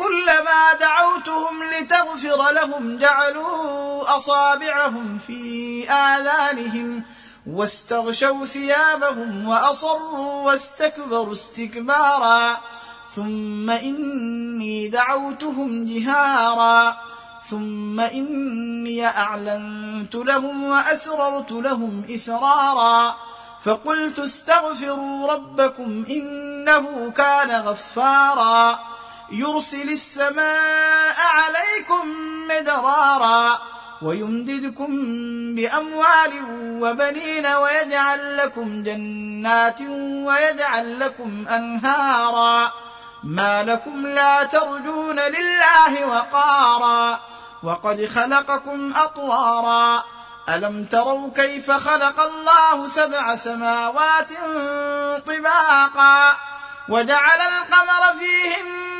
كلما دعوتهم لتغفر لهم جعلوا أصابعهم في آذانهم واستغشوا ثيابهم وأصروا واستكبروا استكبارا ثم إني دعوتهم جهارا ثم إني أعلنت لهم وأسررت لهم إسرارا فقلت استغفروا ربكم إنه كان غفارا يرسل السماء عليكم مدرارا ويمددكم بأموال وبنين ويجعل لكم جنات ويجعل لكم أنهارا ما لكم لا ترجون لله وقارا وقد خلقكم أطوارا ألم تروا كيف خلق الله سبع سماوات طباقا وجعل القمر فيهن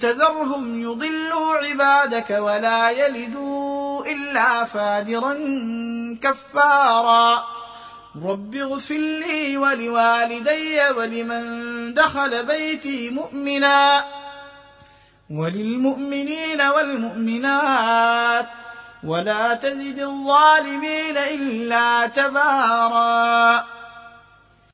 تذرهم يضلوا عبادك ولا يلدوا إلا فاجرا كفارا. رب اغفر لي ولوالدي ولمن دخل بيتي مؤمنا وللمؤمنين والمؤمنات. ولا تزد الظالمين إلا تبارا.